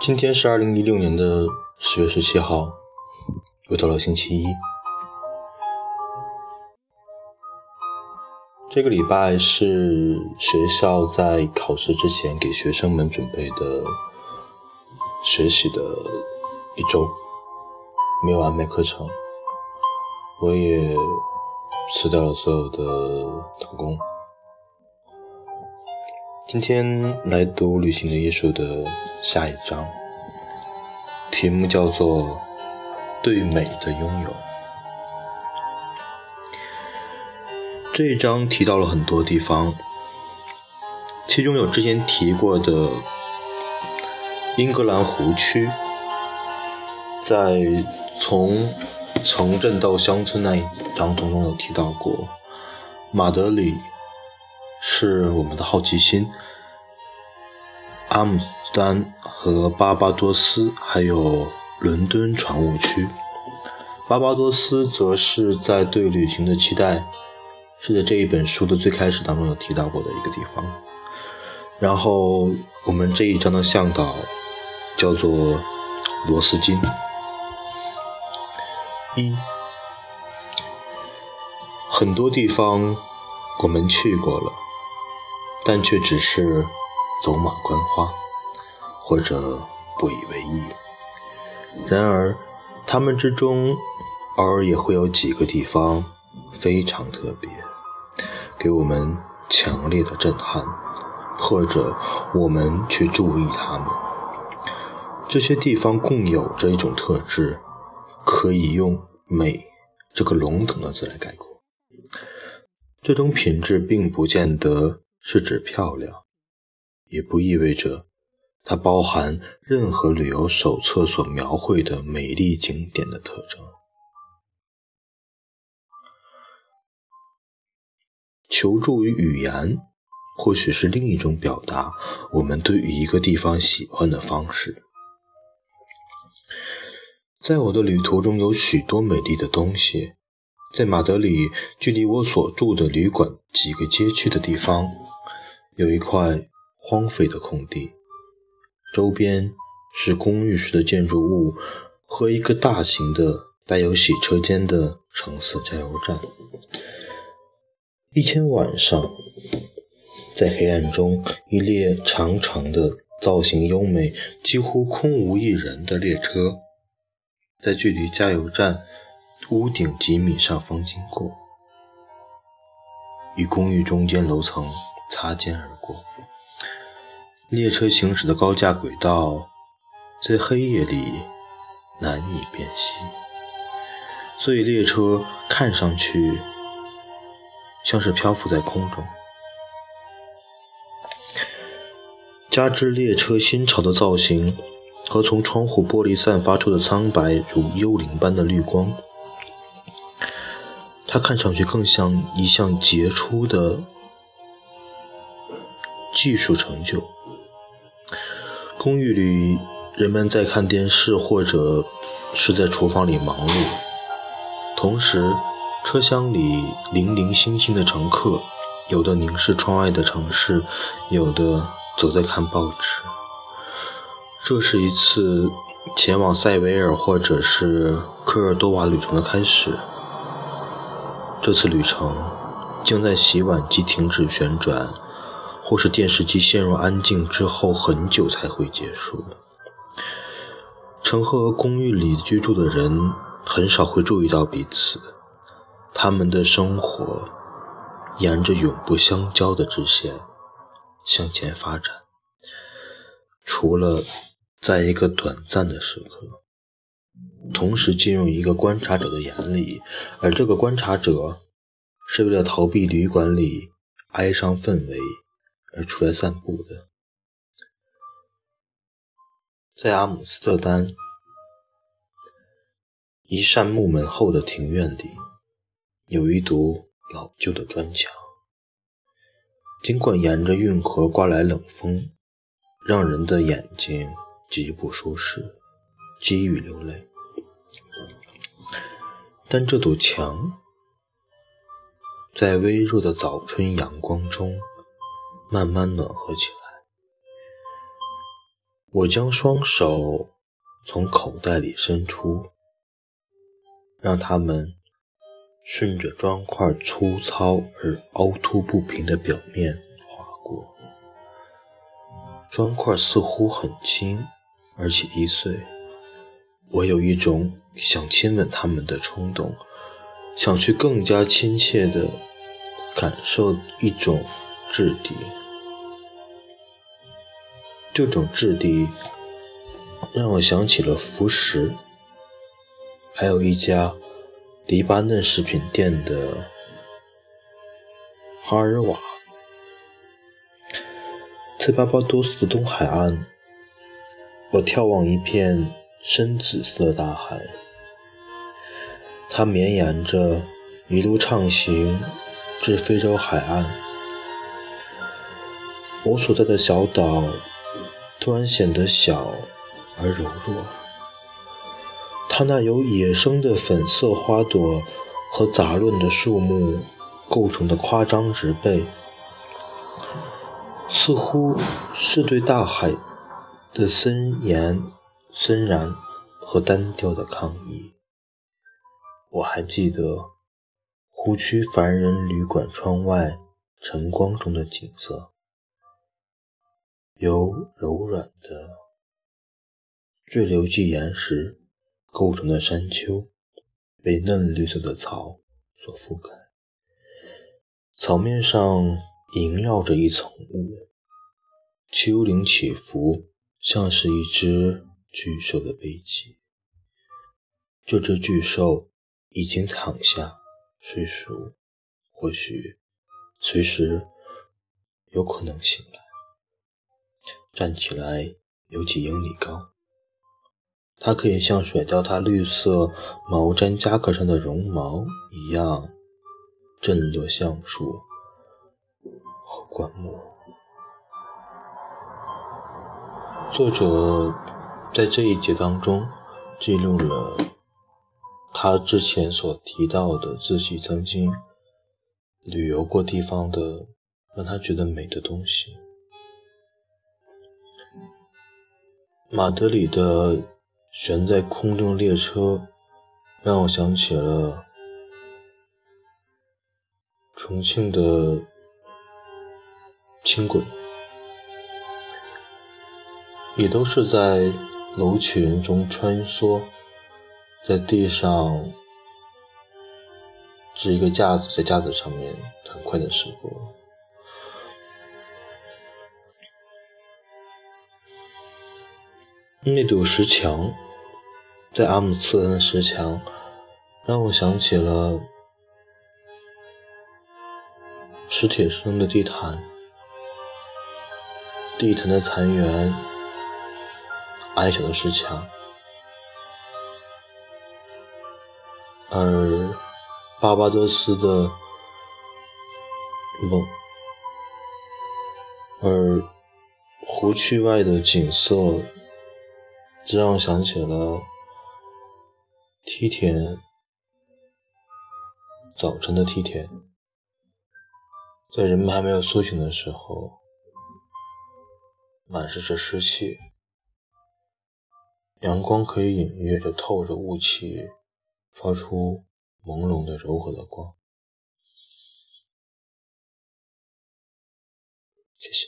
今天是二零一六年的十月十七号，又到了星期一。这个礼拜是学校在考试之前给学生们准备的学习的一周，没有安排课程，我也辞掉了所有的打工。今天来读《旅行的艺术》的下一章，题目叫做《对美的拥有》。这一章提到了很多地方，其中有之前提过的英格兰湖区，在从城镇到乡村那一章当中有提到过马德里。是我们的好奇心。阿姆斯丹和巴巴多斯，还有伦敦船务区。巴巴多斯则是在对旅行的期待，是在这一本书的最开始当中有提到过的一个地方。然后我们这一章的向导叫做罗斯金。一，很多地方我们去过了。但却只是走马观花，或者不以为意。然而，他们之中偶尔也会有几个地方非常特别，给我们强烈的震撼，或者我们去注意他们。这些地方共有着一种特质，可以用“美”这个笼统的字来概括。这种品质并不见得。是指漂亮，也不意味着它包含任何旅游手册所描绘的美丽景点的特征。求助于语言，或许是另一种表达我们对于一个地方喜欢的方式。在我的旅途中，有许多美丽的东西。在马德里，距离我所住的旅馆几个街区的地方。有一块荒废的空地，周边是公寓式的建筑物和一个大型的带有洗车间的橙色加油站。一天晚上，在黑暗中，一列长长的、造型优美、几乎空无一人的列车，在距离加油站屋顶几米上方经过，与公寓中间楼层。擦肩而过，列车行驶的高架轨道在黑夜里难以辨析，所以列车看上去像是漂浮在空中。加之列车新潮的造型和从窗户玻璃散发出的苍白如幽灵般的绿光，它看上去更像一项杰出的。技术成就。公寓里，人们在看电视，或者是在厨房里忙碌。同时，车厢里零零星星的乘客，有的凝视窗外的城市，有的走在看报纸。这是一次前往塞维尔或者是科尔多瓦旅程的开始。这次旅程将在洗碗机停止旋转。或是电视机陷入安静之后很久才会结束。乘客和公寓里居住的人很少会注意到彼此，他们的生活沿着永不相交的直线向前发展，除了在一个短暂的时刻，同时进入一个观察者的眼里，而这个观察者是为了逃避旅馆里哀伤氛围。而出来散步的，在阿姆斯特丹一扇木门后的庭院里，有一堵老旧的砖墙。尽管沿着运河刮来冷风，让人的眼睛极不舒适，几欲流泪。但这堵墙在微弱的早春阳光中慢慢暖和起来。我将双手从口袋里伸出，让它们顺着砖块粗糙而凹凸不平的表面划过。砖块似乎很轻，而且易碎。我有一种想亲吻它们的冲动，想去更加亲切地感受一种质地。这种质地让我想起了浮石，还有一家黎巴嫩食品店的哈尔瓦。在巴巴多斯的东海岸，我眺望一片深紫色的大海，它绵延着一路畅行至非洲海岸。我所在的小岛。突然显得小而柔弱。它那由野生的粉色花朵和杂乱的树木构成的夸张植被，似乎是对大海的森严、森然和单调的抗议。我还记得湖区凡人旅馆窗外晨光中的景色。由柔软的滞留纪岩石构成的山丘，被嫩绿色的草所覆盖，草面上萦绕着一层雾，丘陵起伏，像是一只巨兽的背脊。这只巨兽已经躺下睡熟，或许随时有可能醒来。站起来有几英里高，它可以像甩掉它绿色毛毡夹克上的绒毛一样震落橡树和灌木。作者在这一节当中记录了他之前所提到的自己曾经旅游过地方的让他觉得美的东西。马德里的悬在空中的列车，让我想起了重庆的轻轨，也都是在楼群中穿梭，在地上支一个架子，在架子上面很快的驶过。那堵石墙，在阿姆斯特丹的石墙，让我想起了史铁生的地毯，地毯的残垣，矮小的石墙，而巴巴多斯的梦，而湖区外的景色。这让我想起了梯田，早晨的梯田，在人们还没有苏醒的时候，满是着湿气，阳光可以隐约着透着雾气，发出朦胧的柔和的光。谢谢。